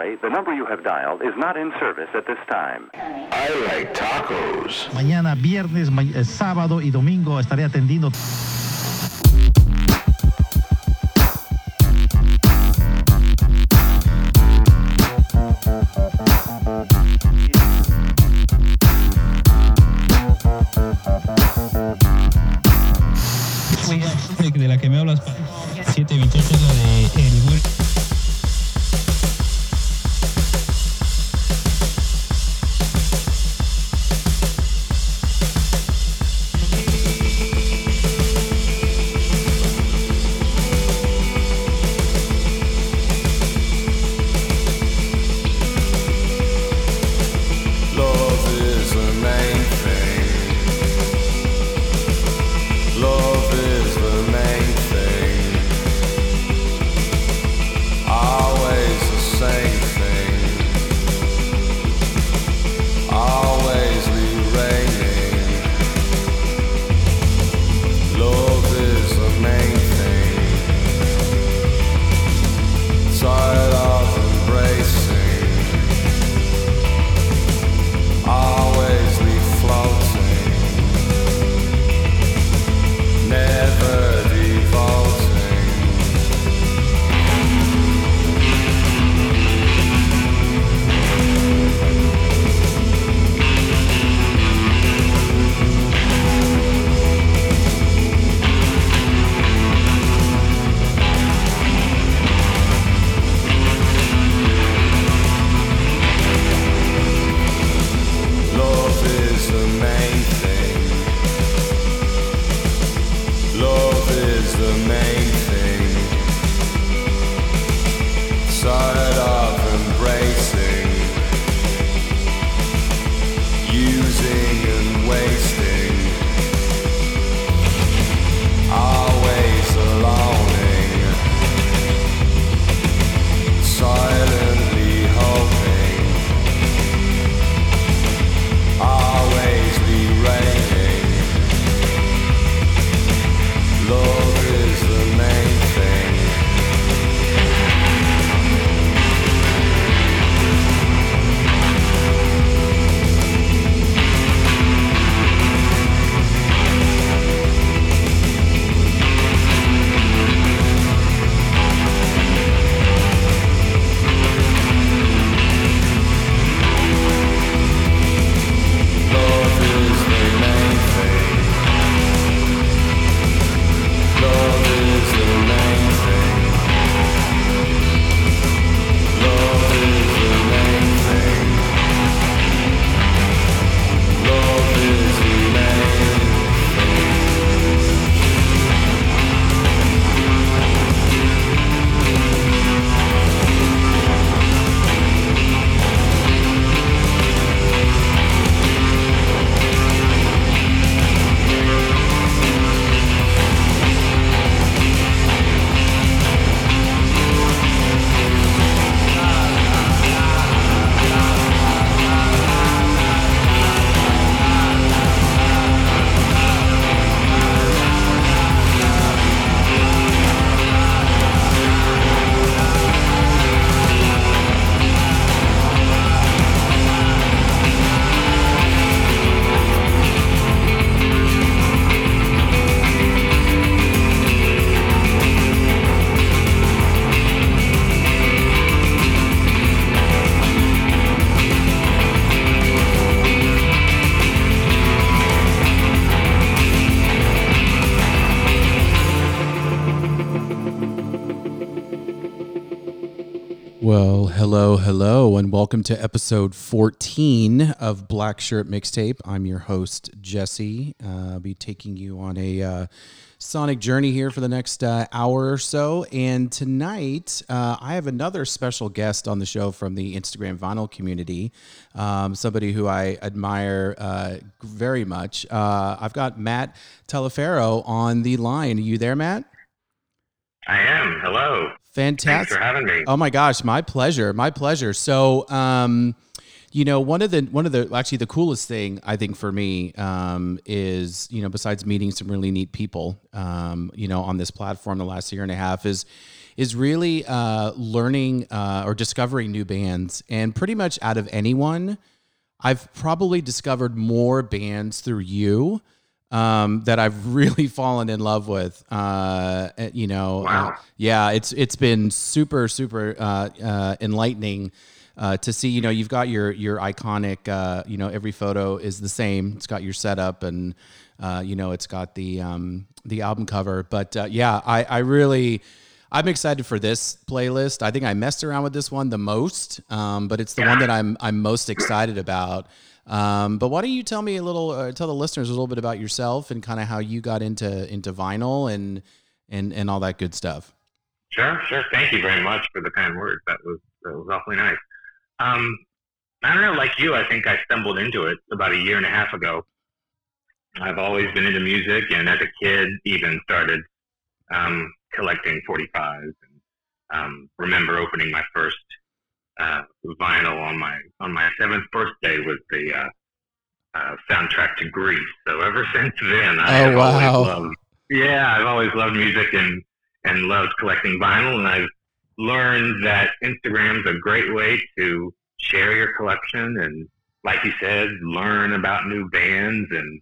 sorry, the number you have dialed is not in service at this time. I like tacos. Mañana, viernes, ma- eh, sábado y domingo estaré atendiendo. Welcome to episode 14 of Black Shirt Mixtape. I'm your host, Jesse. Uh, I'll be taking you on a uh, sonic journey here for the next uh, hour or so. And tonight, uh, I have another special guest on the show from the Instagram vinyl community, um, somebody who I admire uh, very much. Uh, I've got Matt Telefero on the line. Are you there, Matt? I am. Hello. Fantastic. Thanks for having me. Oh my gosh, my pleasure, my pleasure. So, um, you know, one of the one of the actually the coolest thing I think for me um, is you know besides meeting some really neat people, um, you know, on this platform the last year and a half is is really uh, learning uh, or discovering new bands, and pretty much out of anyone, I've probably discovered more bands through you um, that I've really fallen in love with. Uh, you know, Wow. uh, yeah, it's it's been super super uh, uh, enlightening. Uh, to see, you know, you've got your your iconic, uh, you know, every photo is the same. It's got your setup, and uh, you know, it's got the um, the album cover. But uh, yeah, I I really. I'm excited for this playlist. I think I messed around with this one the most, um, but it's the one that I'm I'm most excited about. Um, but why don't you tell me a little, uh, tell the listeners a little bit about yourself and kind of how you got into into vinyl and and and all that good stuff. Sure, sure. Thank you very much for the kind words. That was that was awfully nice. Um, I don't know, like you, I think I stumbled into it about a year and a half ago. I've always been into music, and as a kid, even started um, collecting 45s. And um, remember opening my first uh, vinyl on my on my seventh birthday was the uh, uh, soundtrack to Grease. So ever since then, I Oh, wow. always loved. Yeah, I've always loved music and and loved collecting vinyl, and I've learned that Instagram's a great way to share your collection and, like you said, learn about new bands and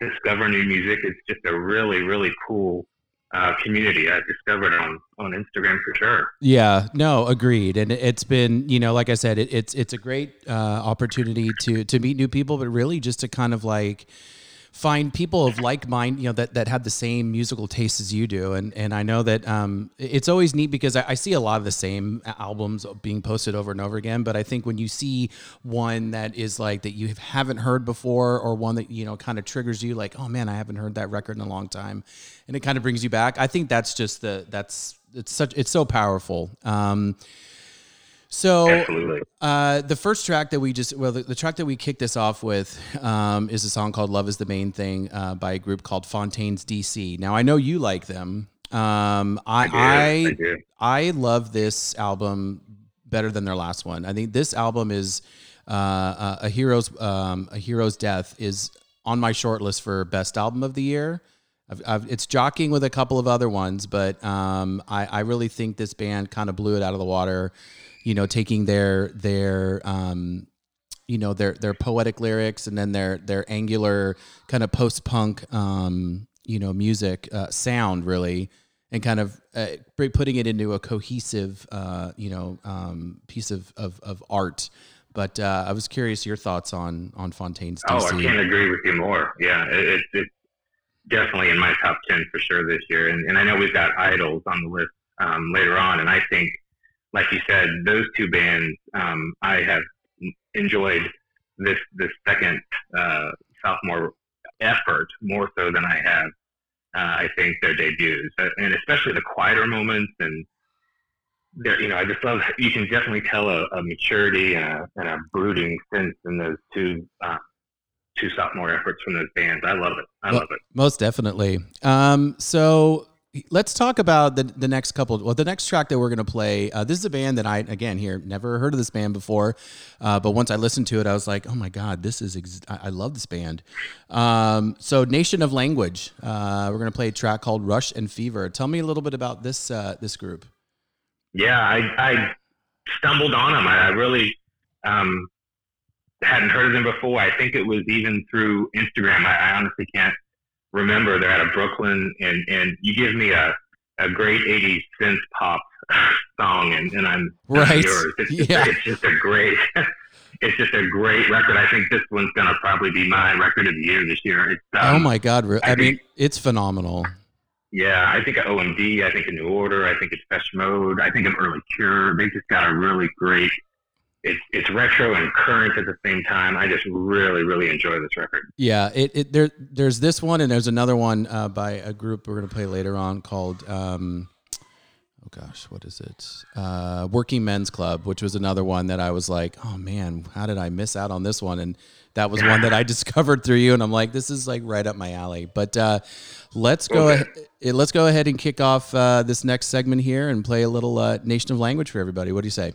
discover new music. It's just a really, really cool uh, community I discovered on on Instagram for sure. Yeah, no, agreed. And it- it's been, you know, like I said, it, it's it's a great uh, opportunity to to meet new people, but really just to kind of like find people of like mind, you know, that that have the same musical taste as you do. And and I know that um, it's always neat because I, I see a lot of the same albums being posted over and over again. But I think when you see one that is like that you haven't heard before, or one that you know kind of triggers you, like, oh man, I haven't heard that record in a long time, and it kind of brings you back. I think that's just the that's it's such it's so powerful. Um, so uh, the first track that we just well the, the track that we kicked this off with um, is a song called "Love Is the Main Thing" uh, by a group called Fontaines DC. Now I know you like them. Um, I do, I, I. I love this album better than their last one. I think this album is uh, uh, a hero's um, a hero's death is on my short list for best album of the year. I've, I've, it's jockeying with a couple of other ones, but um, I, I really think this band kind of blew it out of the water. You know, taking their their um, you know their their poetic lyrics and then their their angular kind of post punk um, you know music uh, sound really and kind of uh, putting it into a cohesive uh, you know um, piece of, of, of art. But uh, I was curious your thoughts on on Fontaines Oh, I can't agree with you more. Yeah, it, it, it's definitely in my top 10 for sure this year. And, and I know we've got IDLES on the list um, later on. And I think, like you said, those two bands um, I have enjoyed this, this second uh, sophomore effort more so than I have, uh, I think, their debuts. Uh, And especially the quieter moments and there, you know, I just love. You can definitely tell a, a maturity and a, and a brooding sense in those two uh, two sophomore efforts from those bands. I love it. I Well- love it. Most definitely. Um, so let's talk about the the next couple. Well, the next track that we're gonna play. Uh, this is a band that I again here never heard of this band before, uh, but once I listened to it, I was like, oh my god, this is ex- I, I love this band. Um, so Nation of Language. Uh, we're gonna play a track called Rush and Fever. Tell me a little bit about this uh, this group. Yeah, I, I stumbled on them. I, I really um, hadn't heard of them before. I think it was even through Instagram. I, I honestly can't remember. They're out of Brooklyn, and, and you give me a, a great 80s synth pop song, and, and I'm Right. yours. It's just, Yeah. it's just a great. It's just a great record. I think this one's gonna probably be my record of the year this year. It's um, oh my god, I, I mean, think- it's phenomenal. Yeah, I think of OMD. I think of New Order. I think it's Depeche Mode. I think of Early Cure. They just got a really great. It's it's retro and current at the same time. I just really really enjoy this record. Yeah, it, it there there's this one and there's another one uh, by a group we're gonna play later on called um, oh gosh, what is it? Uh, Working Men's Club, which was another one that I was like, oh man, how did I miss out on this one? And that was one that I discovered through you, and I'm like, this is like right up my alley. But uh, let's go Okay. ahead, eh, let's go ahead and kick off uh, this next segment here and play a little uh, Nation of Language for everybody. What do you say?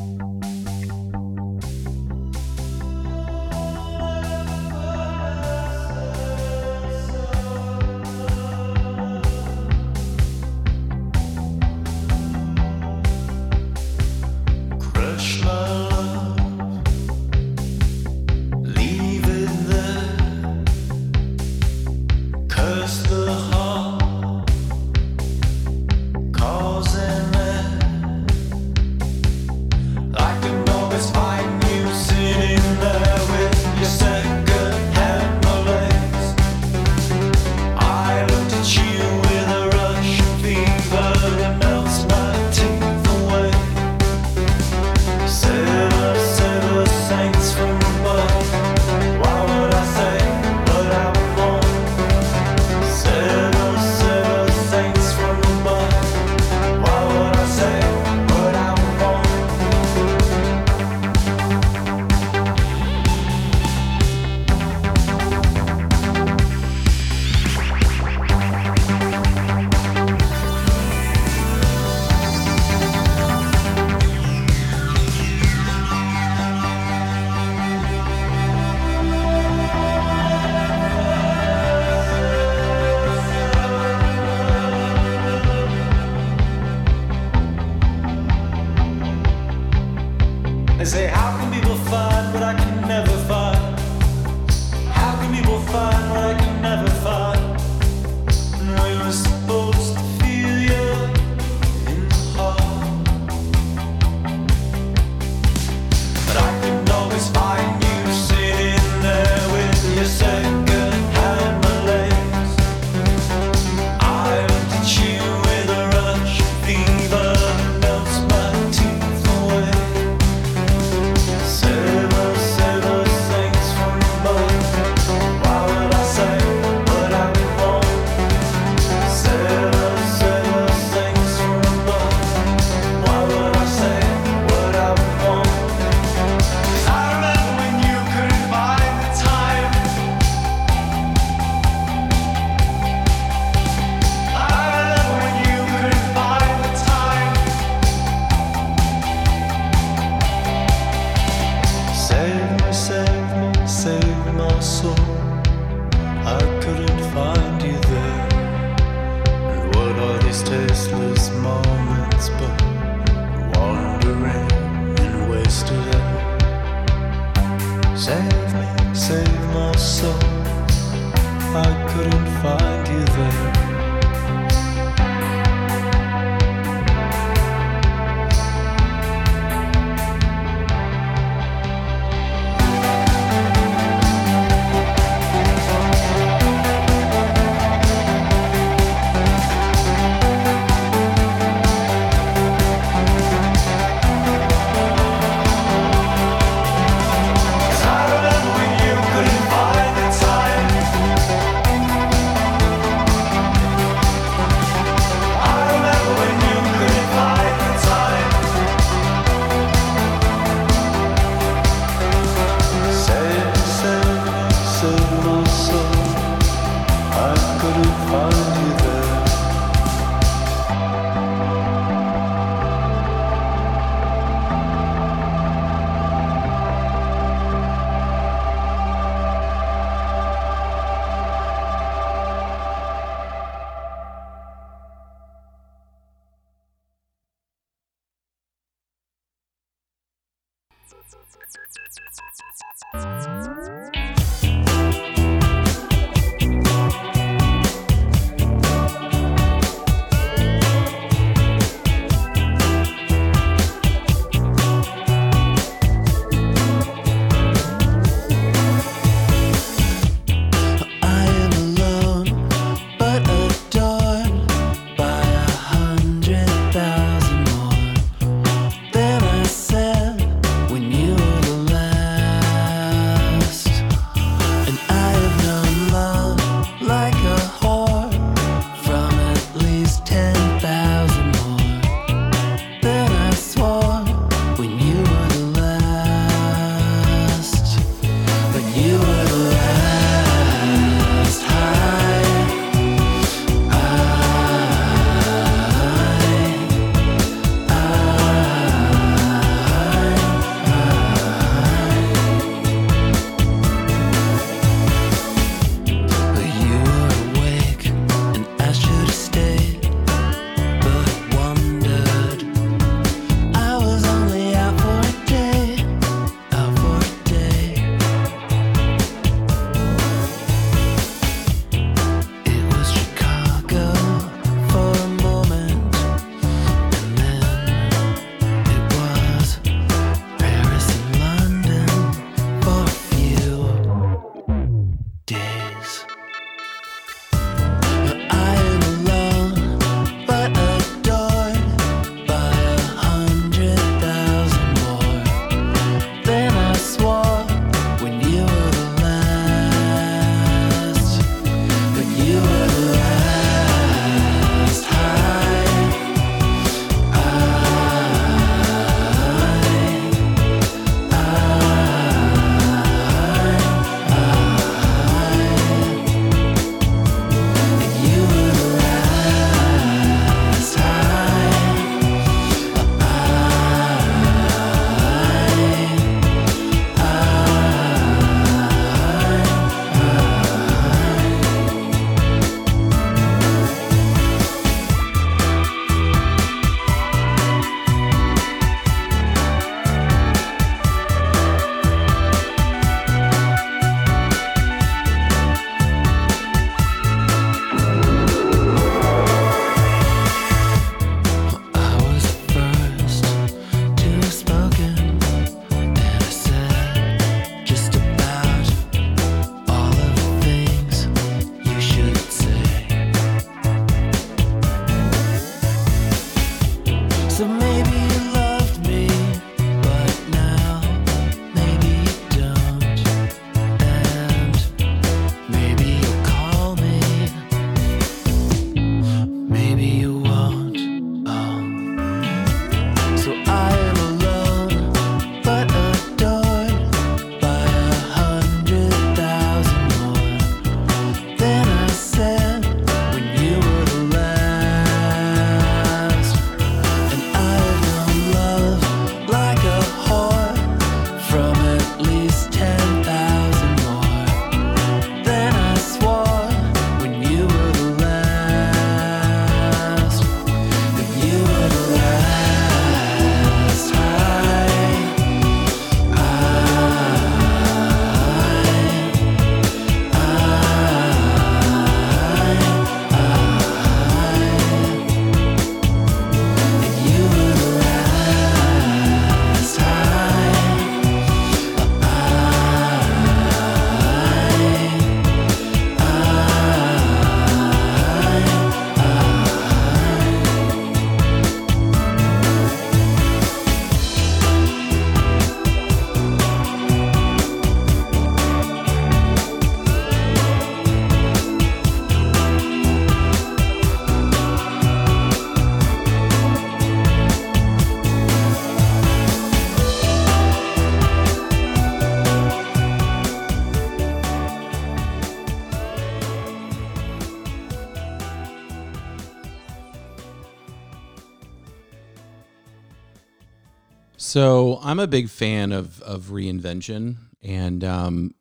So I'm a big fan of of reinvention, and um,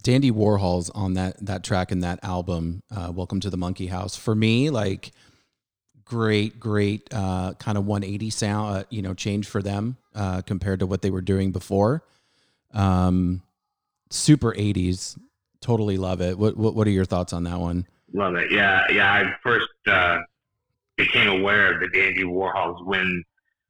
Dandy Warhol's on that that track in that album, uh, "Welcome to the Monkey House." For me, like great, great uh, kind of 180 sound, uh, you know, change for them uh, compared to what they were doing before. Um, super 80s, totally love it. What, what what are your thoughts on that one? Love it. Yeah, yeah. I first uh, became aware of the Dandy Warhols when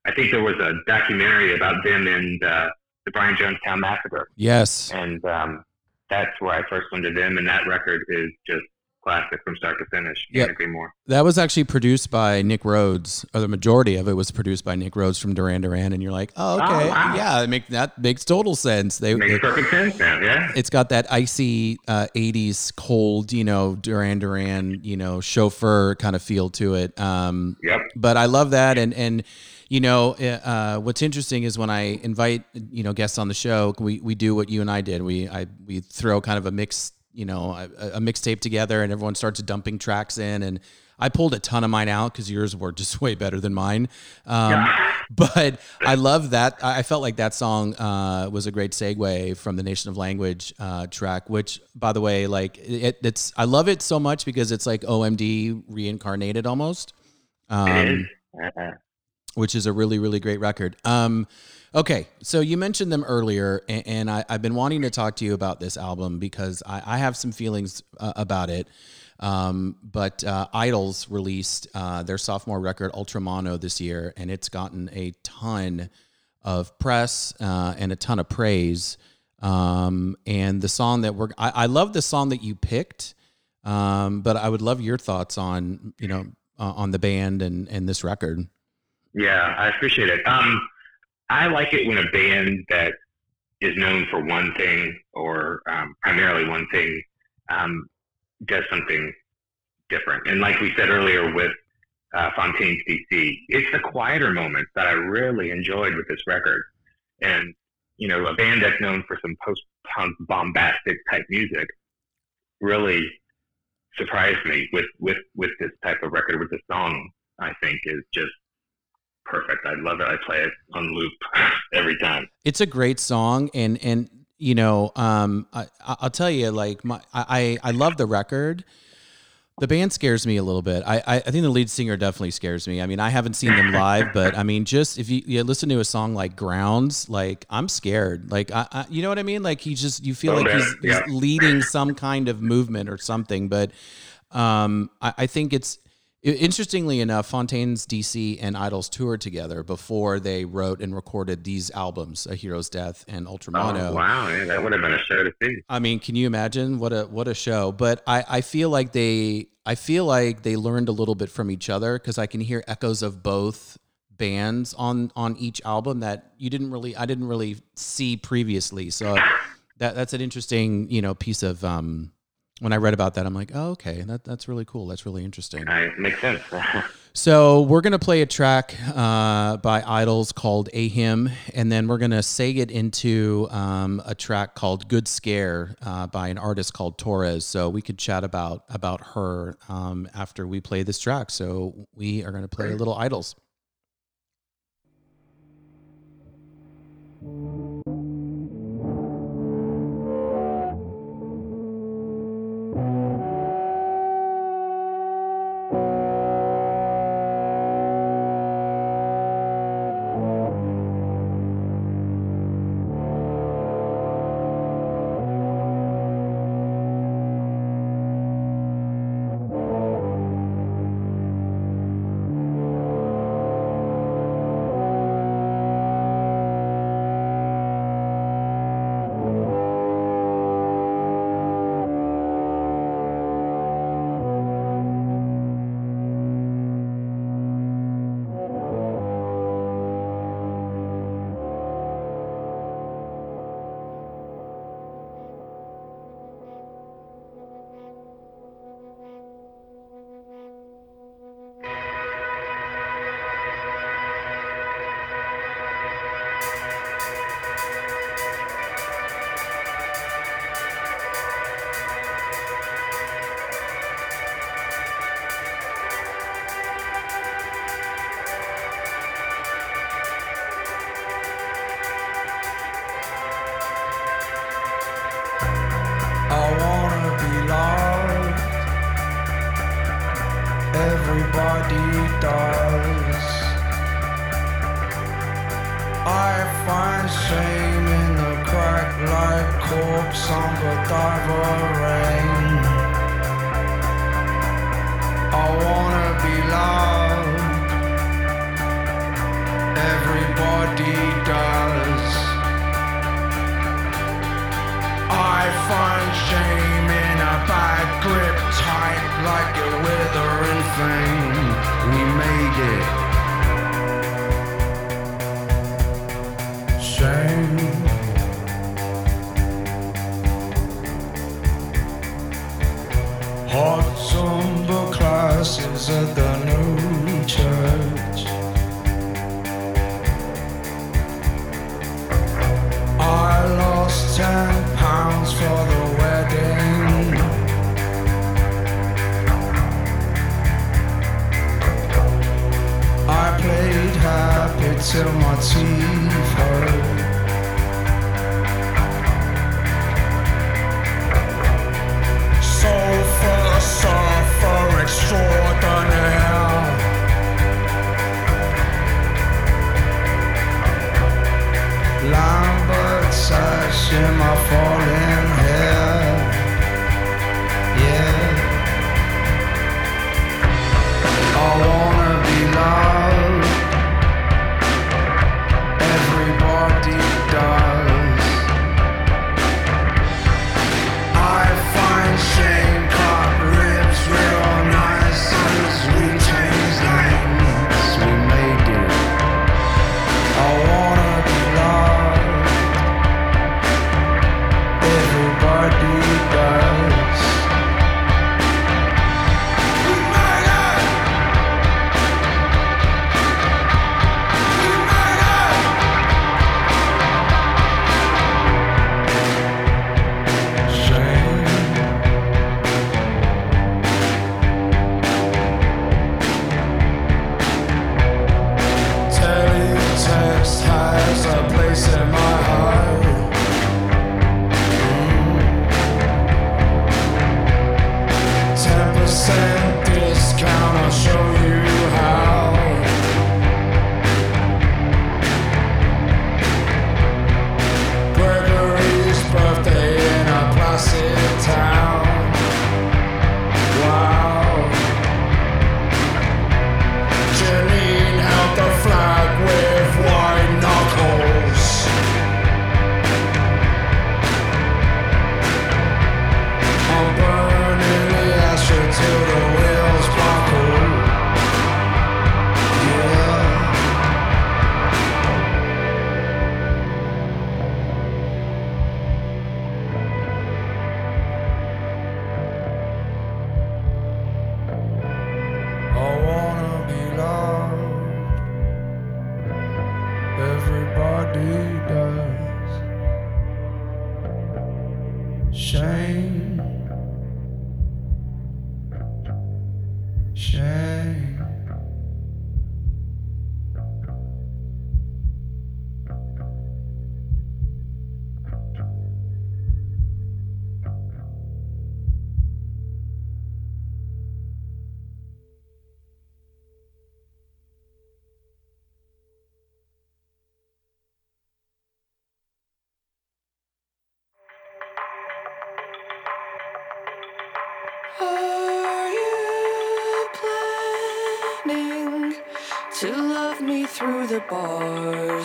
I think there was a documentary about them and uh, the Brian Jonestown Massacre, Yes, and um, that's where I first learned of them. And that record is just classic from start to finish. Yep. Can't agree more. that was actually produced by Nick Rhodes, or the majority of it was produced by Nick Rhodes from Duran Duran, and you're like, oh, okay, wow. yeah, make, that makes total sense. They, Makes they- perfect sense now. Yeah. it's got that icy uh, 80s cold, you know, Duran Duran, you know, chauffeur kind of feel to it. Um, Yep. but I love that. And, and, you know, uh, what's interesting is when I invite, you know, guests on the show, we, we do what you and I did. We, I, we throw kind of a mix, you know, a, a mixtape together and everyone starts dumping tracks in. And I pulled a ton of mine out because yours were just way better than mine. Um, but I love that. I felt like that song uh, was a great segue from the Nation of Language uh, track, which, by the way, like it, it's I love it so much because it's like OMD reincarnated almost, um, is. Uh-uh. Which is a really really great record. Um, okay, so you mentioned them earlier, and, and I, I've been wanting to talk to you about this album because I, I have some feelings uh, about it. Um, but uh, IDLES released uh, their sophomore record Ultra Mono this year, and it's gotten a ton of press uh, and a ton of praise. Um, and the song that we're I, I love the song that you picked, um, but I would love your thoughts on you know uh, on the band and and this record. Yeah, I appreciate it. Um, I like it when a band that is known for one thing or um, primarily one thing um, does something different. And like we said earlier with uh, Fontaines DC, it's the quieter moments that I really enjoyed with this record. And you know, a band that's known for some post-punk bombastic type music really surprised me with with with this type of record with this song. I think is just perfect. I love it. I play it on loop every time. it's a great song and and you know um I, i'll tell you like my i i love the record the band scares me a little bit I, I i think the lead singer definitely scares me i mean i haven't seen them live but i mean just if you, you listen to a song like grounds like i'm scared like I, I you know what i mean like he just you feel Oh, like man. he's, Yeah. he's leading some kind of movement or something but um i, I think it's Interestingly enough, Fontaines DC and IDLES toured together before they wrote and recorded these albums, A Hero's Death and Ultra Mono. Oh, wow, yeah, that would have been a show to see. I mean, can you imagine what a what a show? But I I feel like they I feel like they learned a little bit from each other because I can hear echoes of both bands on on each album that you didn't really I didn't really see previously. So that that's an interesting you know piece of um when I read about that I'm like oh okay that that's really cool that's really interesting. Makes sense. So we're gonna play a track uh, by IDLES called "A Hymn," and then we're gonna seg it into um, a track called "Good Scare" uh, by an artist called Torres. So we could chat about about her um, after we play this track. So we are gonna play a little IDLES. ser my tia.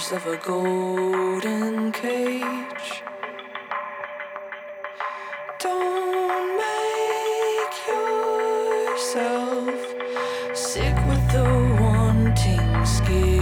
doors of a golden cage. Don't make yourself sick with the wanting skin.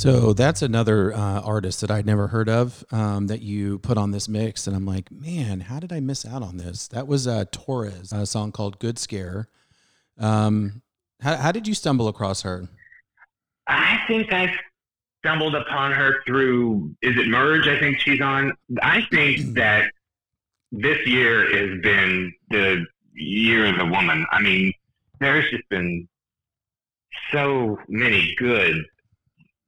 So that's another uh, artist that I'd never heard of um, that you put on this mix, and I'm like, man, how did I miss out on this? That was uh, Torres, a song called "Good Scare." Um, how, how did you stumble across her? I think I stumbled upon her through is it Merge? I think she's on. I think that this year has been the year of the woman. I mean, there's just been so many good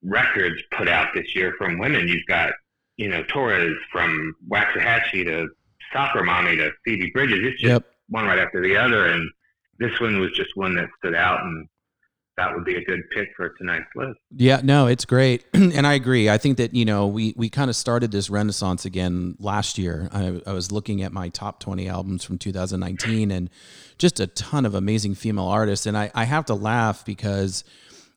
records put out this year from women. You've got, you know, Torres from Waxahatchee to Soccer Mommy to Phoebe Bridgers. It's just Yep. one right after the other. And this one was just one that stood out and that would be a good pick for tonight's list. Yeah, no, it's great, and I agree. I think that you know we we kind of started this renaissance again last year. I, I was looking at my top twenty albums from 2019, and just a ton of amazing female artists. And I I have to laugh because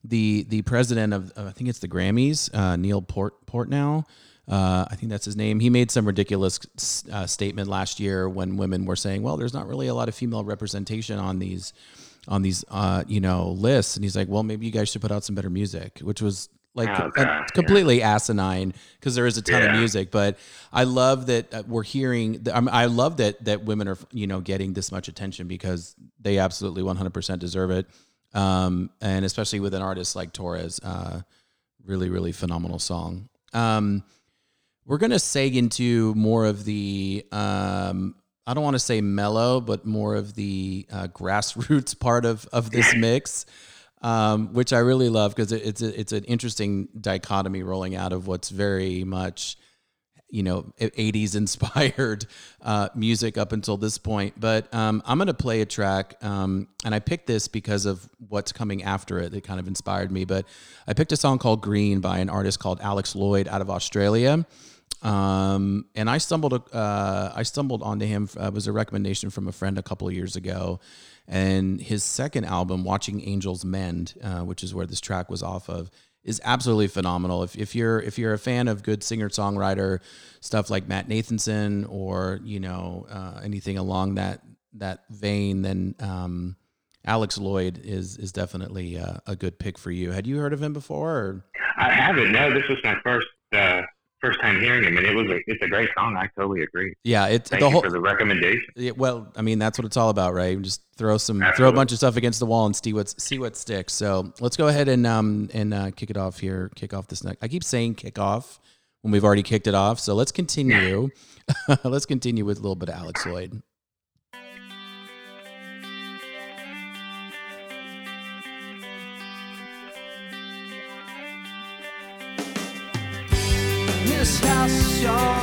the the president of uh, I think it's the Grammys, uh, Neil Port Portnow. Uh, I think that's his name. He made some ridiculous uh, statement last year when women were saying, "Well, there's not really a lot of female representation on these." on these uh you know lists and he's like well maybe you guys should put out some better music which was like uh, God, completely asinine because there is a ton of music but i love that we're hearing I, mean, I love that that women are you know getting this much attention because they absolutely 100% deserve it um and especially with an artist like torres uh really really phenomenal song. Um we're gonna seg into more of the um I don't want to say mellow, but more of the uh, grassroots part of of this mix, um, which I really love because it, it's a, it's an interesting dichotomy rolling out of what's very much you know 80s inspired uh, music up until this point. But um, i'm going to play a track um, and i picked this because of what's coming after it that kind of inspired me. But i picked a song called green by an artist called alex lloyd out of australia. Um, and I stumbled, uh, I stumbled onto him. Uh, it was a recommendation from a friend a couple of years ago, and his second album, "Watching Angels Mend," uh, which is where this track was off of, is absolutely phenomenal. If, if you're if you're a fan of good singer songwriter stuff like Matt Nathanson or you know uh, anything along that that vein, then um, Alex Lloyd is is definitely uh, a good pick for you. Had you heard of him before? Or? I haven't. No, this was my first uh, first time hearing him, and it was a it's a great song. I totally agree. Yeah, it's Thank the you whole. for the recommendation. Yeah, well, I mean, that's what it's all about, right? Just throw some, throw a bunch of stuff against the wall and see what see what sticks. So let's go ahead and um and uh, kick it off here. Kick off this next. I keep saying kick off when we've already kicked it off. So let's continue. let's continue with a little bit of Alex Lloyd. Your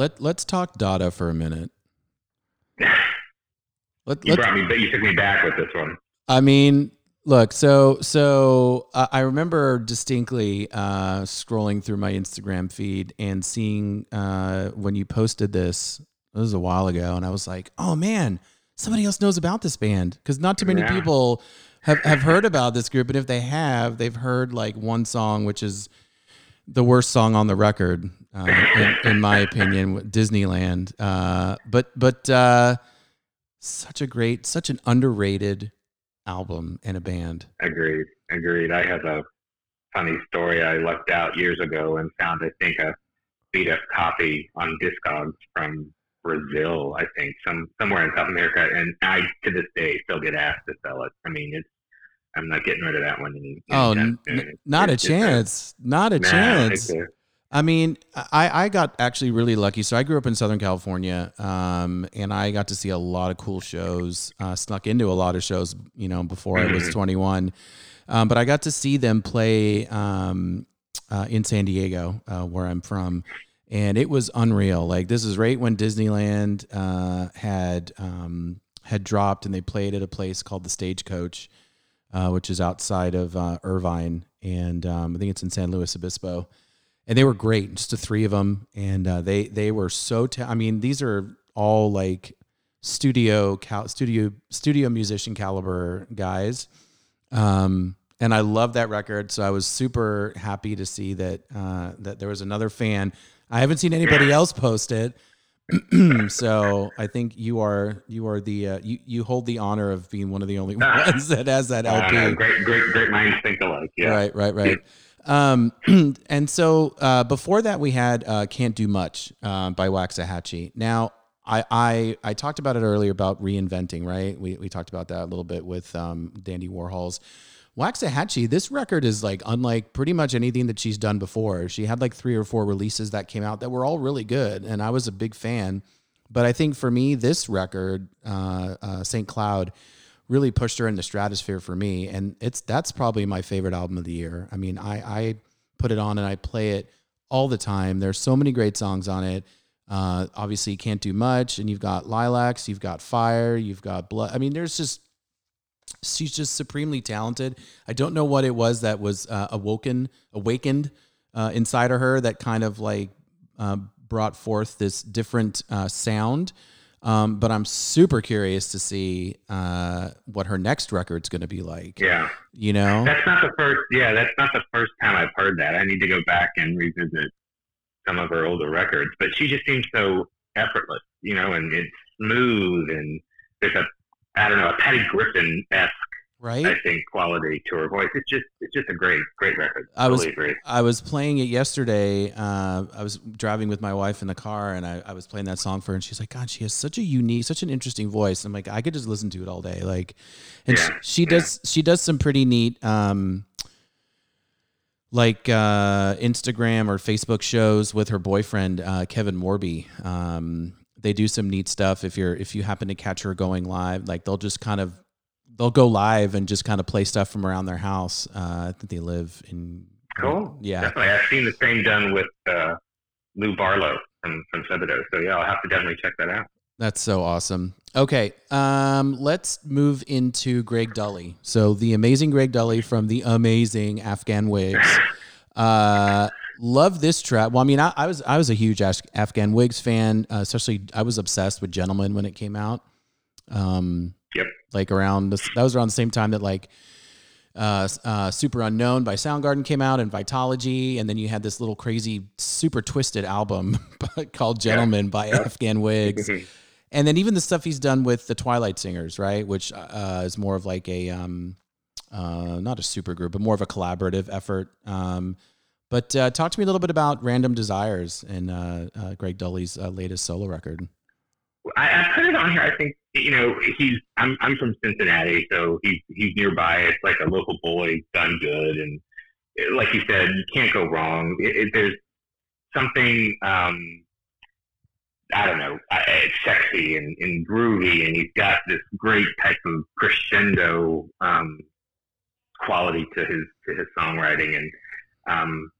let let's talk Dada for a minute. Let, You let's- brought me, but you took me back with this one. I mean, look, so so uh, I remember distinctly uh, scrolling through my Instagram feed and seeing uh, when you posted this. It was a while ago, and I was like, "Oh man, somebody else knows about this band," because not too many Yeah. people have have heard about this group, and if they have, they've heard like one song, which is the worst song on the record, uh, in, in my opinion, Disneyland. Uh, but but uh, such a great, such an underrated album and a band. Agreed. Agreed. I have a funny story I left out years ago and found, I think, a beat up copy on Discogs from Brazil, I think, some somewhere in South America, and I to this day still get asked to sell it. I mean, it's I'm not getting rid of that one. Any, Oh, n- not a It's- it's chance. Not a nah, chance. I mean, I, I got actually really lucky. So I grew up in Southern California, um, and I got to see a lot of cool shows. Uh, snuck into a lot of shows, you know, before I was Mhm. 21. Um, but I got to see them play um, uh, in San Diego, uh, where I'm from, and it was unreal. Like this is right when Disneyland uh, had um, had dropped, and they played at a place called the Stagecoach, uh, which is outside of uh, Irvine, and um, I think it's in San Luis Obispo and they were great. Just the three of them, and uh, they they were so. Ta- I mean, these are all like studio cal- studio studio musician caliber guys. Um, and I love that record, so I was super happy to see that uh, that there was another fan. I haven't seen anybody else post it, so I think you are you are the uh, you you hold the honor of being one of the only ones that has that uh, LP. great, great, great minds think alike. Yeah. Right, right, right. Um, and so uh, before that, we had uh, "Can't Do Much" um, by Waxahatchee. Now, I, I I talked about it earlier about reinventing. Right, we we talked about that a little bit with um, Dandy Warhol's. Waxahatchee, this record is like unlike pretty much anything that she's done before. She had like three or four releases that came out that were all really good, and I was a big fan. But I think for me, this record, uh, uh, St. Cloud, really pushed her in the stratosphere for me, and it's that's probably my favorite album of the year. I mean, I I put it on and I play it all the time. There's so many great songs on it. Uh, obviously, can't do much, and you've got Lilacs, you've got Fire, you've got Blood. I mean, there's just she's just supremely talented. I don't know what it was that was uh, awoken, awakened uh, inside of her that kind of like uh, brought forth this different uh, sound. Um, but I'm super curious to see uh, what her next record's going to be like. Yeah. You know, That's not the first. Yeah, that's not the first time I've heard that. I need to go back and revisit some of her older records. But she just seems so effortless, you know, and it's smooth and there's a I don't know a Patty Griffin esque right? I think quality to her voice. It's just it's just a great great record. I was totally. I was playing it yesterday. Uh, I was driving with my wife in the car, and I, I was playing that song for her. And she's like, "God, she has such a unique, such an interesting voice." I'm like, I could just listen to it all day. Like, and Yeah, she, she does she does some pretty neat, um, like uh, Instagram or Facebook shows with her boyfriend uh, Kevin Morby. Um, they do some neat stuff. If you're if you happen to catch her going live, like they'll just kind of they'll go live and just kind of play stuff from around their house. Uh, I think they live in Cool. Yeah. Definitely. I've seen the same done with uh, Lou Barlow from from Sebadoh. So yeah, I'll have to definitely check that out. That's so awesome. Okay, um, let's move into Greg Dulli. So the amazing Greg Dulli from the amazing Afghan Wigs. Uh, love this track. Well, I mean, I, I was I was a huge Af- Afghan Wigs fan. Uh, especially, I was obsessed with Gentlemen when it came out. Um, Yep. like around this, that was around the same time that like uh, uh, Superunknown by Soundgarden came out and Vitalogy, and then you had this little crazy, super twisted album called Gentlemen by Afghan Wigs. And then even the stuff he's done with the Twilight Singers, right? Which uh, is more of like a, um, uh, not a super group, but more of a collaborative effort. Um, but uh, talk to me a little bit about Random Desires and uh, uh, Greg Dulli's uh, latest solo record. I, I put it on here. I think you know he's. I'm I'm from Cincinnati, so he's he's nearby. It's like a local boy done good, and eh, like you said, you can't go wrong. It, it, there's something. Um, I don't know. uh, It's sexy and, and groovy, and he's got this great type of crescendo um, quality to his to his songwriting, and um,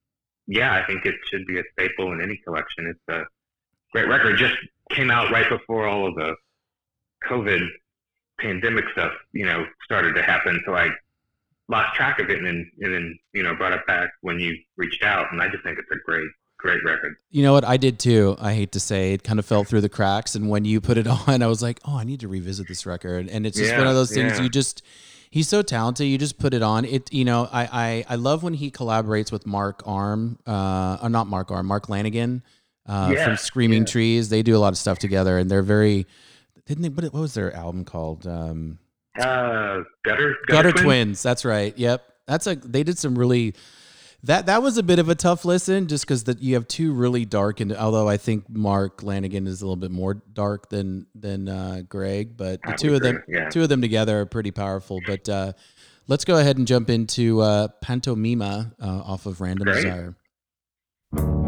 yeah, I think it should be a staple in any collection. It's a great record. Just came out right before all of the COVID pandemic stuff, you know, started to happen. So I lost track of it and then, and then, you know, brought it back when you reached out. And I just think it's a great, great record. You know what? I did too. I hate to say it kind of fell through the cracks. And when you put it on, I was like, oh, I need to revisit this record. And it's just Yeah, one of those things yeah. you just, He's so talented. You just put it on. It you know I I, I love when he collaborates with Mark Arm, uh, or not Mark Arm, Mark Lanegan, uh, Yeah, from Screaming Trees. They do a lot of stuff together, and they're very. Didn't they? What, was their album called? Um, Uh, gutter, Gutter Twins? Twins. That's right. Yep. That's a. They did some really. That that was a bit of a tough listen, just because that you have two really dark and although I think Mark Lanegan is a little bit more dark than than uh, Greg, but the I two of them yeah. two of them together are pretty powerful. But uh, let's go ahead and jump into uh, Pantomima uh, off of Random Great. Desire.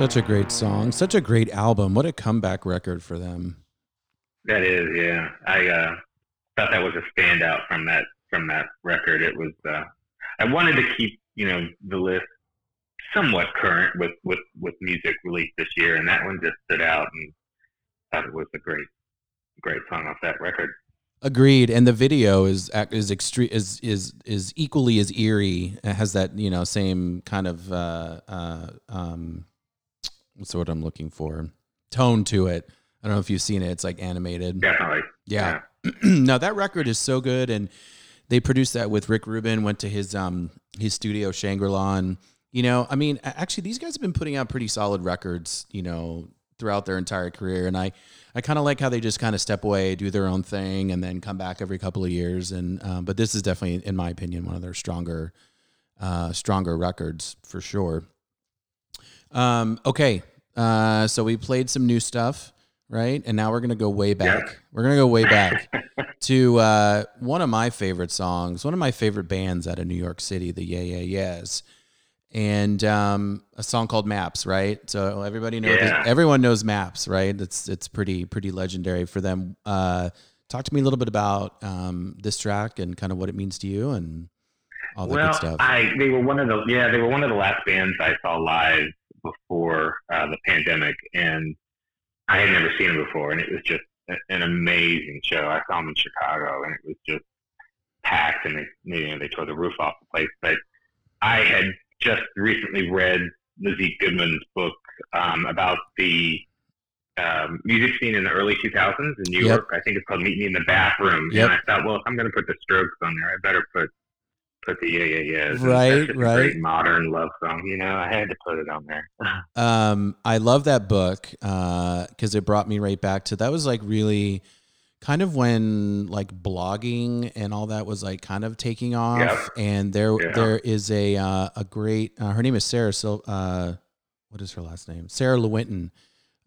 Such a great song. Such a great album. What a comeback record for them. That is, yeah. I uh, thought that was a standout from that from that record. It was. Uh, I wanted to keep you know the list somewhat current with with with music released this year, and that one just stood out, and thought it was a great great song off that record. Agreed. And the video is is extreme is is is equally as eerie. It has that you know same kind of uh, uh, um, what's the word I'm looking for? Tone to it. I don't know if you've seen it. It's like animated. Definitely. Yeah. no, that record is so good, and they produced that with Rick Rubin. Went to his um his studio Shangri La, and you know, I mean, actually, these guys have been putting out pretty solid records, you know, throughout their entire career, and I I kind of like how they just kind of step away, do their own thing, and then come back every couple of years. And um, but this is definitely, in my opinion, one of their stronger uh, stronger records for sure. Um, okay, uh, so we played some new stuff, right? And now we're gonna go way back. We're gonna go way back to uh, one of my favorite songs, one of my favorite bands out of New York City, the Yeah Yeah Yeahs, and um, a song called Maps, right? So everybody knows, Yeah. everyone knows Maps, right? It's it's pretty pretty legendary for them. Uh, talk to me a little bit about um, this track and kind of what it means to you and all that well, good stuff. I they were one of the yeah they were one of the last bands I saw live before uh, the pandemic, and I had never seen them before, and it was just an amazing show. I saw them in Chicago, and it was just packed and they you know they tore the roof off the place. But I had just recently read Lizzie Goodman's book um, about the um, music scene in the early 2000s in New Yep. York. I think it's called Meet Me in the Bathroom. Yep. And I thought, well, if I'm going to put the Strokes on there, I better put put the Yeah Yeah Yeahs. Right, that's just a right. Great modern love song. You know, I had to put it on there. Um, I love that book because it brought me right back to that was like really kind of when like blogging and all that was like kind of taking off. And there Yeah. there is a uh, a great uh, her name is Sarah so uh, what is her last name? Sarah Lewitinn,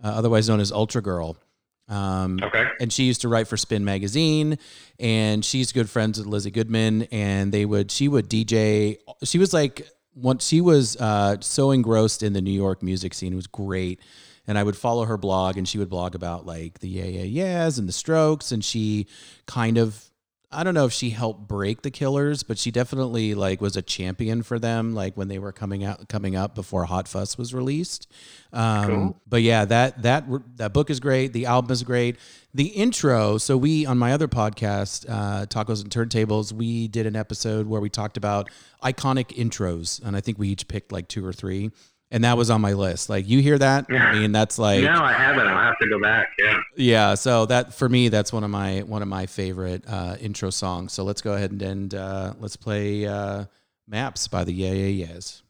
uh, otherwise known as Ultragrrl. Um, Okay. and she used to write for Spin Magazine, and she's good friends with Lizzie Goodman. And they would, she would DJ. She was like, once she was uh, so engrossed in the New York music scene, it was great. And I would follow her blog, and she would blog about like the yeah yeah yeahs and the Strokes, and she kind of. I don't know if she helped break the Killers, but she definitely like was a champion for them, like when they were coming out, coming up before Hot Fuss was released. Um, Cool. But yeah, that that that book is great. The album is great. The intro. So we on my other podcast, uh, Tacos and Turntables, we did an episode where we talked about iconic intros, and I think we each picked like two or three, and that was on my list. Like you hear that? I mean, that's like no, I haven't. I'll have to go back. Yeah. yeah. So that for me, that's one of my one of my favorite uh, intro songs. So let's go ahead and, and uh, let's play uh, Maps by the Yeah Yeah Yeahs.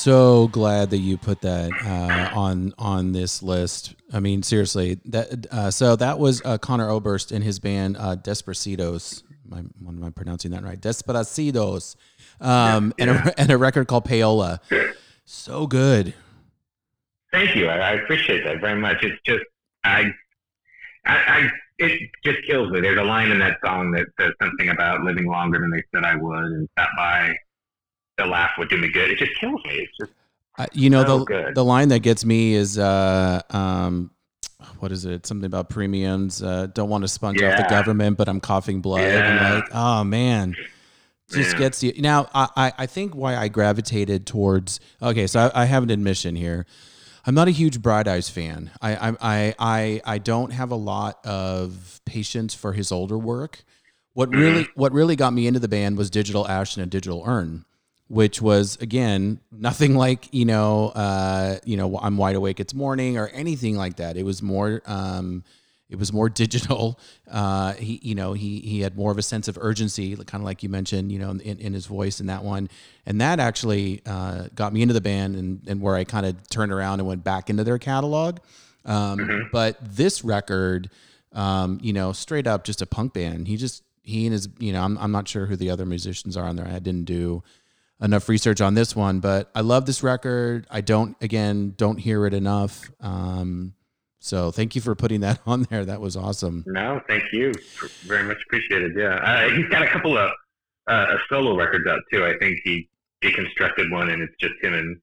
So glad that you put that uh, on on this list. I mean, seriously, that uh, so that was uh, Conor Oberst and his band uh, Despercidos. Am I, am I pronouncing that right? Desperacidos, um, and, a, and a record called Payola. So good. Thank you. I, I appreciate that very much. It's just I, I, I, it just kills me. There's a line in that song that says something about living longer than they said I would, and stop by. The laugh would do me good. It just kills me. It's just Uh, you know so the good. the line that gets me is uh, um, what is it? Something about premiums. Uh, don't want to sponge off the government, but I'm coughing blood. I'm Yeah. like, oh man, just Yeah. gets you. Now, I, I think why I gravitated towards. Okay, so I, I have an admission here. I'm not a huge Bright Eyes fan. I I I I, I don't have a lot of patience for his older work. What really what really got me into the band was Digital Ash and a Digital Urn, which was again nothing like you know uh, you know I'm wide awake it's morning or anything like that. It was more um, it was more digital. Uh, he you know he he had more of a sense of urgency, kind of like you mentioned, you know, in, in his voice in that one, and that actually uh, got me into the band and and where I kind of turned around and went back into their catalog. Um, But this record, um, you know, straight up just a punk band. He just he and his you know I'm I'm not sure who the other musicians are on there. I didn't do enough research on this one, but I love this record. I don't again don't hear it enough. Um, so thank you for putting that on there. That was awesome. No, thank you. Very much appreciated. Yeah, uh, he's got a couple of uh, solo records out too. I think he deconstructed one, and it's just him and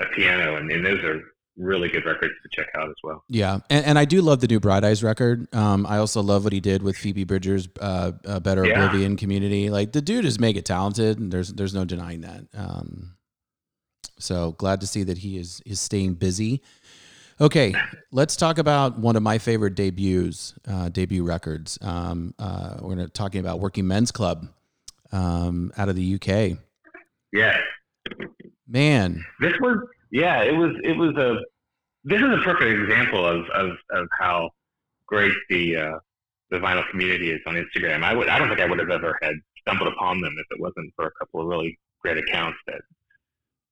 a piano, and, and those are really good records to check out as well. Yeah, and, and I do love the new Bright Eyes record. Um, I also love what he did with Phoebe Bridgers' uh, uh, Better Yeah. Oblivion Community. Like the dude is mega talented, and there's there's no denying that. Um, so glad to see that he is is staying busy. Okay, let's talk about one of my favorite debuts, uh, debut records. Um, uh, we're gonna talking about Working Men's Club um, out of the UK. Yeah. Man, this was yeah, it was it was a this is a perfect example of of, of how great the uh, the vinyl community is on Instagram. I would I don't think I would have ever had stumbled upon them if it wasn't for a couple of really great accounts that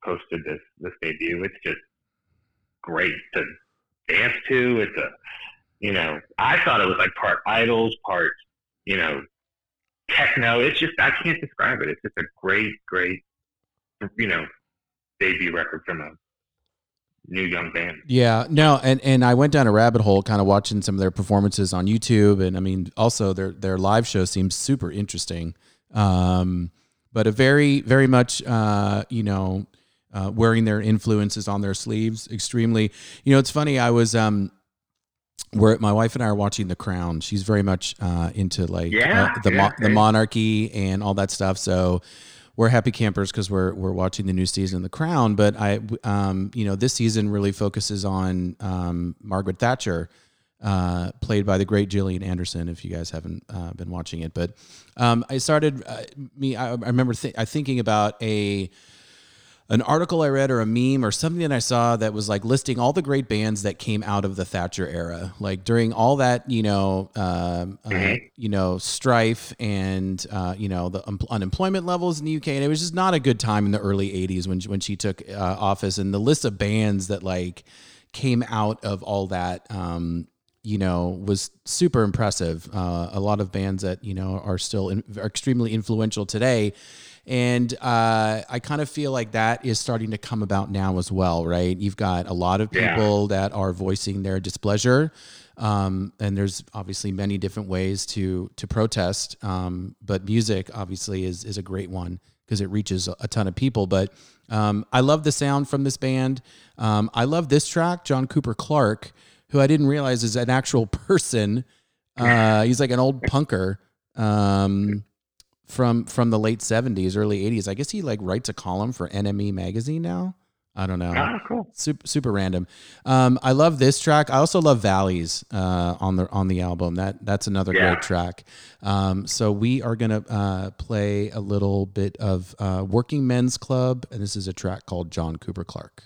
posted this this debut. It's just great to dance to. It's a you know I thought it was like part IDLES, part you know techno. It's just I can't describe it. It's just a great great you know debut record from a new young band. Yeah, no, and and I went down a rabbit hole, kind of watching some of their performances on YouTube, and I mean, also their their live show seems super interesting. Um, but a very very much, uh, you know, uh, wearing their influences on their sleeves, extremely. You know, it's funny. I was um, where my wife and I are watching The Crown. She's very much uh, into like Yeah, uh, the yeah, mo- the monarchy and all that stuff. So we're happy campers because we're we're watching the new season of The Crown. But I, um, you know, this season really focuses on um, Margaret Thatcher, uh, played by the great Gillian Anderson. If you guys haven't uh, been watching it, but um, I started uh, me. I, I remember th- thinking about a an article I read or a meme or something that I saw that was like listing all the great bands that came out of the Thatcher era, like during all that you know, um, uh, you know, strife and uh, you know the un- unemployment levels in the UK, and it was just not a good time in the early '80s when when she took uh, office, and the list of bands that like came out of all that. Um, you know, was super impressive. Uh, a lot of bands that you know are still in, are extremely influential today, and uh, I kind of feel like that is starting to come about now as well, right? You've got a lot of Yeah. people that are voicing their displeasure, um, and there's obviously many different ways to to protest. Um, but music obviously is is a great one because it reaches a, a ton of people. But um, I love the sound from this band. Um, I love this track, John Cooper Clarke, who I didn't realize is an actual person. Uh, he's like an old punker um, from from the late '70s, early '80s. I guess he like writes a column for NME magazine now. I don't know. Oh, cool. Super, super random. Um, I love this track. I also love Valleys uh, on the on the album. That that's another Yeah. great track. Um, so we are gonna uh, play a little bit of uh, Working Men's Club, and this is a track called John Cooper Clarke.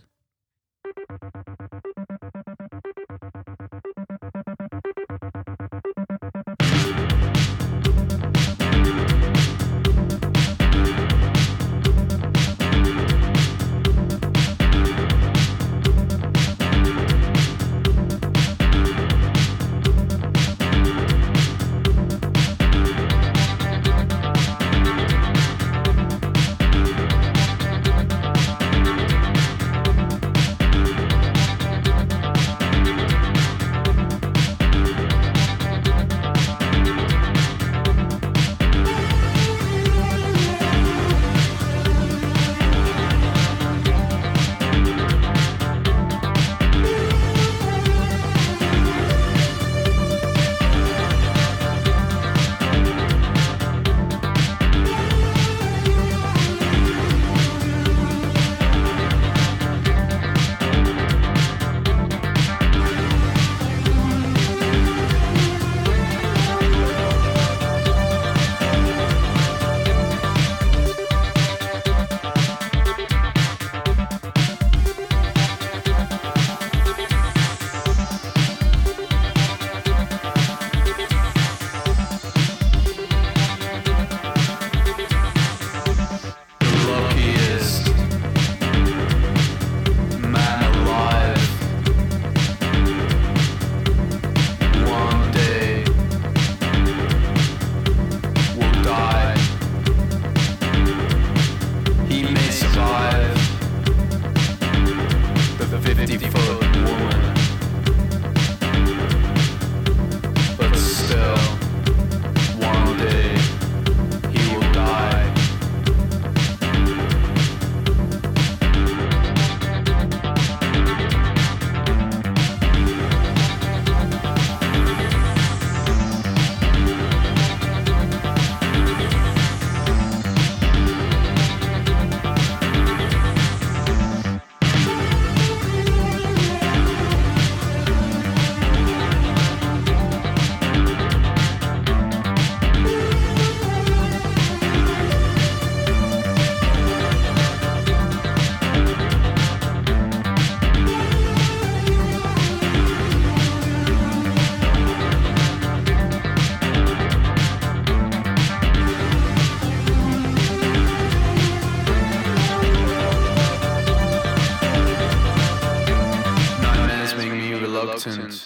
Important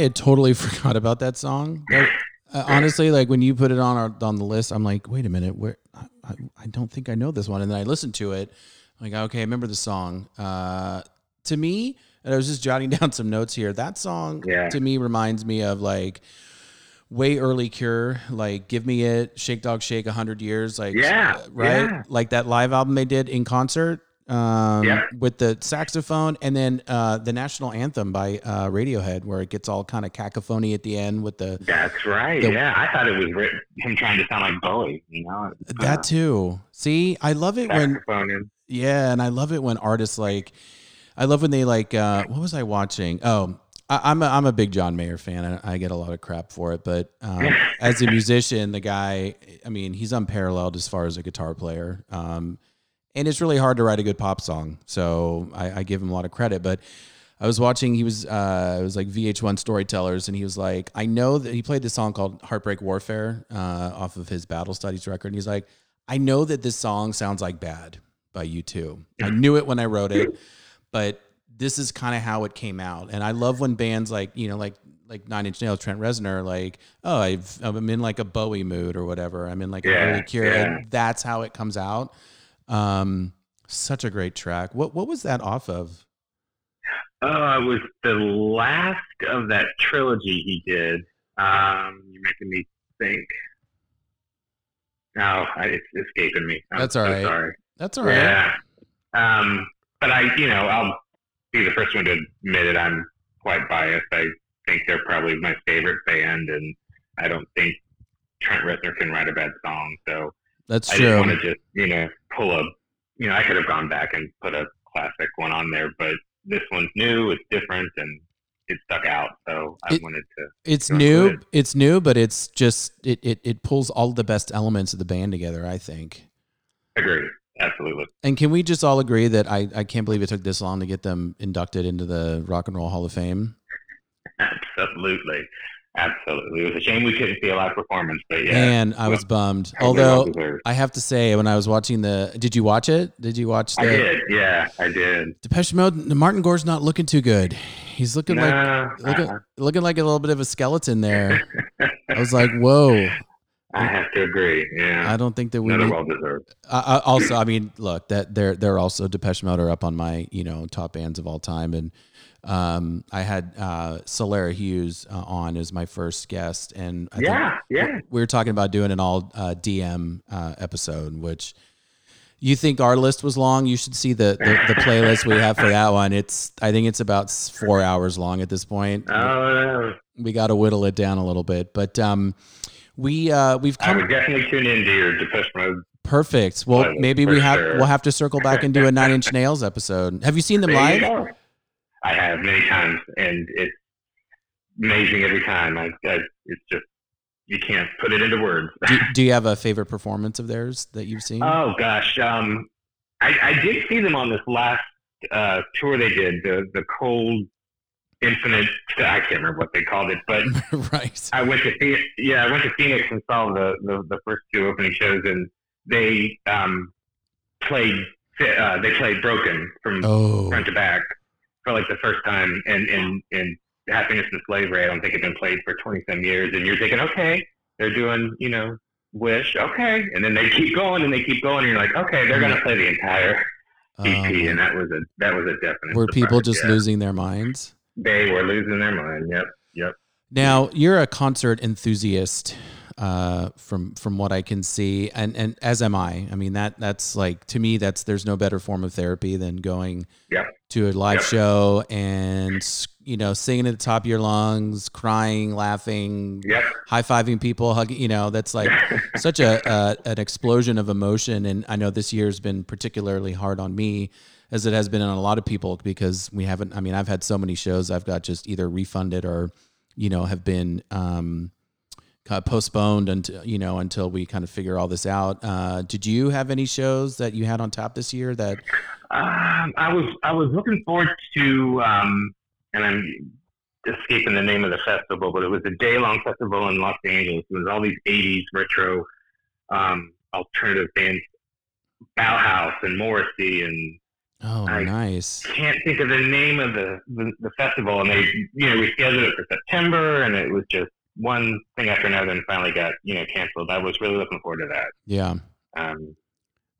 had totally forgot about that song. Uh, honestly, like when you put it on our, on the list, I'm like, wait a minute, where? I, I, I don't think I know this one. And then I listened to it. I'm like, okay, I remember the song. Uh, to me, and I was just jotting down some notes here. That song Yeah. to me reminds me of like way early Cure, like "Give Me It," "Shake Dog Shake," "hundred Years," like Yeah, right, yeah. like that live album they did in concert. Um, Yeah. with the saxophone and then uh, the national anthem by uh, Radiohead, where it gets all kind of cacophony at the end with the That's right. The- yeah, I thought it was written, him trying to sound like Bowie. You know, that too. See, I love it when. Yeah, and I love it when artists like, I love when they like. Uh, what was I watching? Oh, I, I'm a, I'm a big John Mayer fan. and I get a lot of crap for it, but um, as a musician, the guy, I mean, he's unparalleled as far as a guitar player. Um, and it's really hard to write a good pop song, so I, I give him a lot of credit. But I was watching. He was uh, it was like VH1 Storytellers, and he was like, I know that he played this song called Heartbreak Warfare uh, off of his Battle Studies record. And he's like, I know that this song sounds like Bad by U2. I knew it when I wrote it, but this is kind of how it came out. And I love when bands like you know like like Nine Inch Nails, Trent Reznor, like oh I've I'm in like a Bowie mood or whatever. I'm in like a Yeah, early Cure, yeah. that's how it comes out. Um, such a great track. What what was that off of? Oh, it was the last of that trilogy he did. Um, you're making me think. No, I, it's escaping me. I'm That's all so right. Sorry. That's all right. Yeah. Um, but I, you know, I'll be the first one to admit it. I'm quite biased. I think they're probably my favorite band, and I don't think Trent Reznor can write a bad song. So That's I true. didn't want to just, you know, pull a, you know, I could have gone back and put a classic one on there, but this one's new, it's different, and it stuck out. So I It- wanted to. It's new. it. It's new, but it's just it, it it pulls all the best elements of the band together. I think. Agree. Absolutely. And can we just all agree that I, I can't believe it took this long to get them inducted into the Rock and Roll Hall of Fame? Absolutely. Absolutely. It was a shame we couldn't see a live performance, but yeah. and I was bummed. Although. I have to say, when I was watching the, did you watch it? Did you watch the I did. Yeah, I did. Depeche Mode? Martin Gore's not looking too good. He's looking Nah, like uh-uh. looking uh-uh. looking like a little bit of a skeleton there. I was like, whoa. I have to agree. Yeah. I don't think that we need, well deserved. I, I also, I mean, look, that they're they're also Depeche Mode are up on my you know top bands of all time, and um, I had uh, Solara Hughes uh, on as my first guest, and I think Yeah, yeah. we were talking about doing an all uh, DM uh, episode, which you think our list was long. You should see the, the the playlist we have for that one. It's I think it's about four hours long at this point. Oh, no. We got to whittle it down a little bit, but um, we uh, we've I come would definitely tune into your Depeche Mode. Perfect. Well, maybe we have sure. we'll have to circle back and do a Nine Inch Nails episode. Have you seen them live? I have many times, and it's amazing every time. I, I, it's just you can't put it into words. Do, do you have a favorite performance of theirs that you've seen? Oh gosh, um, I, I did see them on this last uh, tour they did, the the Cold Infinite. I can't remember what they called it, but right. I went to Phoenix, yeah, I went to Phoenix and saw the the, the first two opening shows, and they um, played uh, they played Broken from Oh. front to back for like the first time, in and and Happiness and Slavery. I don't think it had been played for twenty some years, and you're thinking, okay, they're doing you know Wish, okay, and then they keep going and they keep going, and you're like, okay, they're gonna play the entire EP, um, and that was a that was a definite. Were people just yeah. losing their minds? They were losing their mind. Yep, yep. Now you're a concert enthusiast, uh, from from what I can see, and and as am I. I mean that that's like to me that's there's no better form of therapy than going Yep. to a live Yep. show and you know singing at the top of your lungs, crying, laughing, Yep. high fiving people, hugging. You know that's like such a, a an explosion of emotion, and I know this year's been particularly hard on me. As it has been on a lot of people because we haven't. I mean, I've had so many shows I've got just either refunded or, you know, have been um, kind of postponed until you know until we kind of figure all this out. Uh, did you have any shows that you had on tap this year that? Um, I was I was looking forward to, um, and I'm escaping the name of the festival, but it was a day long festival in Los Angeles. It was all these '80s retro um, alternative bands, Bauhaus and Morrissey, and Oh, I nice. can't think of the name of the, the the festival. And they, you know, we scheduled it for September, and it was just one thing after another, and finally got you know canceled. I was really looking forward to that. Yeah. Um,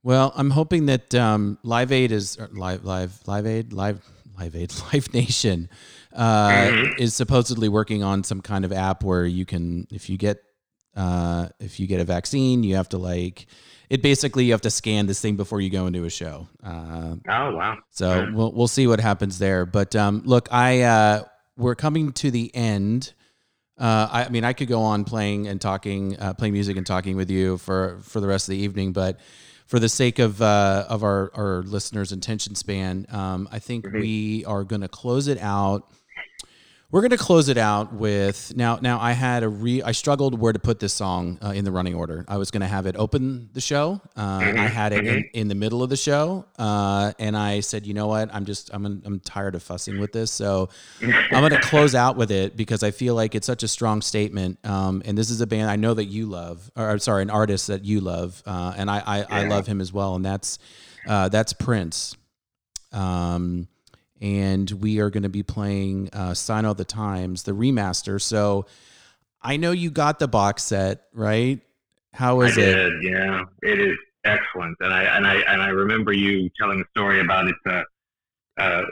Well, I'm hoping that um, Live Aid is live live Live Aid live Live Aid Live Nation uh, Mhm. is supposedly working on some kind of app where you can, if you get uh, if you get a vaccine, you have to like it. Basically, you have to scan this thing before you go into a show. Uh, oh wow! so we'll we'll see what happens there. But um, look, I uh, we're coming to the end. Uh, I, I mean, I could go on playing and talking, uh, playing music and talking with you for for the rest of the evening, but for the sake of uh, of our our listeners' attention span, um, I think we are going to close it out. We're going to close it out with now. Now, I had a re. I struggled where to put this song uh, in the running order. I was going to have it open the show. Uh, I had it in, in the middle of the show, uh, and I said, you know what? I'm just I'm I'm tired of fussing with this, so I'm going to close out with it because I feel like it's such a strong statement. Um, and this is a band I know that you love, or I'm sorry, an artist that you love, uh, and I I, I love him as well, and that's uh, that's Prince. Um, and we are going to be playing uh, Sign of the Times, the remaster. So I know you got the box set, right? How is I it? did, yeah. It is excellent, and I and I and I remember you telling a story about its uh, uh,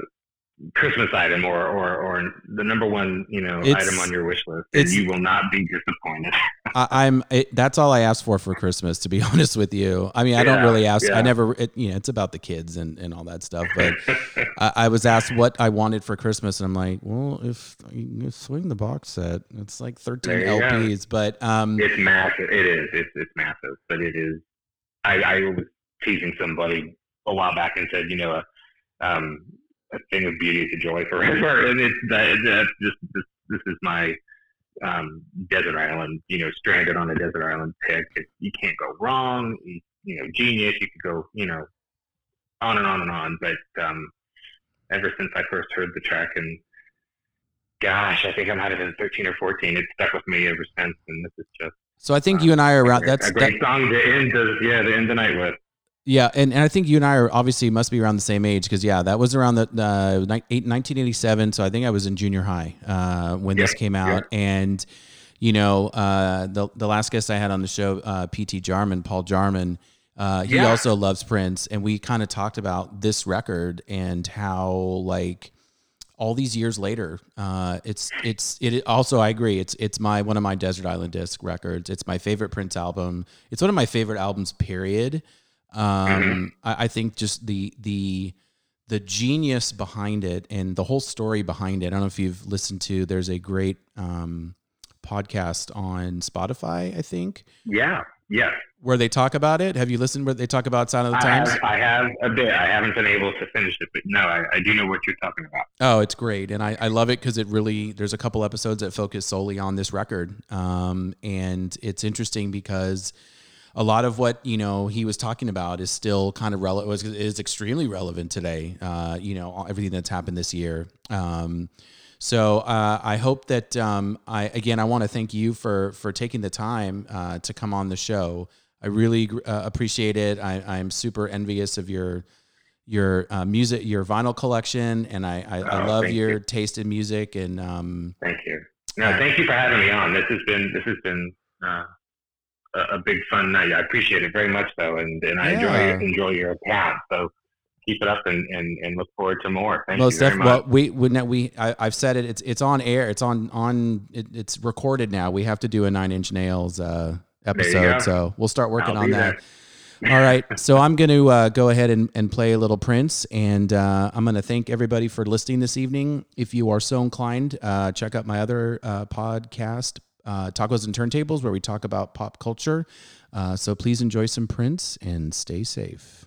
Christmas item or, or or the number one you know It's- item on your wish list, and you will not be disappointed. I, I'm. It, that's all I asked for for Christmas, to be honest with you. I mean, I don't really ask. I never. It, you know, it's about the kids and, and all that stuff. But I, I was asked what I wanted for Christmas, and I'm like, well, if you swing the box set, it's like 13 There you go. LPs. But um, it's massive. It is. It's it's massive, but it is. I, I was teasing somebody a while back and said, you know, a, um, a thing of beauty is a joy forever, and it's that that's just this, this is my um, desert island. You know, stranded on a desert island pick. It, you can't go wrong. You, you know, genius. You could go, you know, on and on and on. But um, ever since I first heard the track and gosh, I think I might have been 13 or 14. It's stuck with me ever since, and this is just so I think you and I are around. That's a That's great that, song to end the yeah to end the night with. Yeah, and, and I think you and I are obviously must be around the same age because yeah, that was around the uh, ni- 1987. So I think I was in junior high uh, when this came out, and you know uh, the the last guest I had on the show, uh, P.T. Jarman, Paul Jarman. Uh, he Yeah. also loves Prince, and we kind of talked about this record and how like all these years later, uh, it's it's it also I agree it's it's my one of my Desert Island Disc records. It's my favorite Prince album. It's one of my favorite albums. Period. Um, I, I think just the the the genius behind it and the whole story behind it. I don't know if you've listened to. There's a great um, podcast on Spotify. I think Yeah, yeah, where they talk about it? Have you listened where they talk about Sound of the I Times? have, I have a bit. I haven't been able to finish it, but no, I, I do know what you're talking about. Oh, it's great, and I, I love it because it really there's a couple episodes that focus solely on this record, um, and it's interesting because a lot of what you know he was talking about is still kind of relevant was is extremely relevant today. Uh, you know everything that's happened this year. Um, so uh, I hope that um, I again I want to thank you for for taking the time uh, to come on the show. I really uh, appreciate it. I, I'm super envious of your your uh, music, your vinyl collection, and I I, I Oh, love your you. taste in music. And um, Thank you. No, thank you for having me on. This has been this has been uh, a, a big fun night. I appreciate it very much, though, and, and I Yeah. enjoy enjoy your account. So keep it up and, and, and look forward to more. Thank most you very definitely. much. Well, we we, we I, I've said it. It's it's on air. It's on on. It, it's recorded now. We have to do a Nine Inch Nails uh, episode. So we'll start working I'll on that. All right. So I'm going to uh, go ahead and, and play a little Prince. And uh, I'm going to thank everybody for listening this evening. If you are so inclined, uh, check out my other uh, podcast, uh, Tacos and Turntables, where we talk about pop culture. Uh, so please enjoy some Prince and stay safe.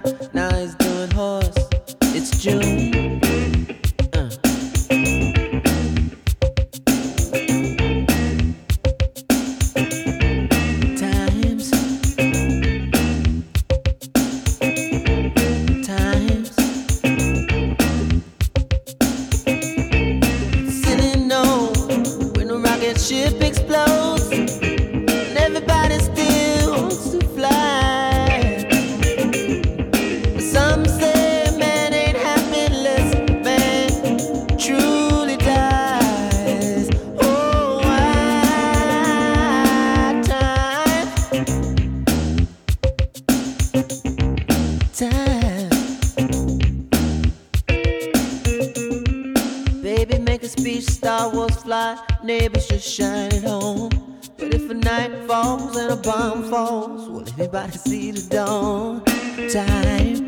Neighbors just shine it home. But if a night falls and a bomb falls, will anybody see the dawn? Time.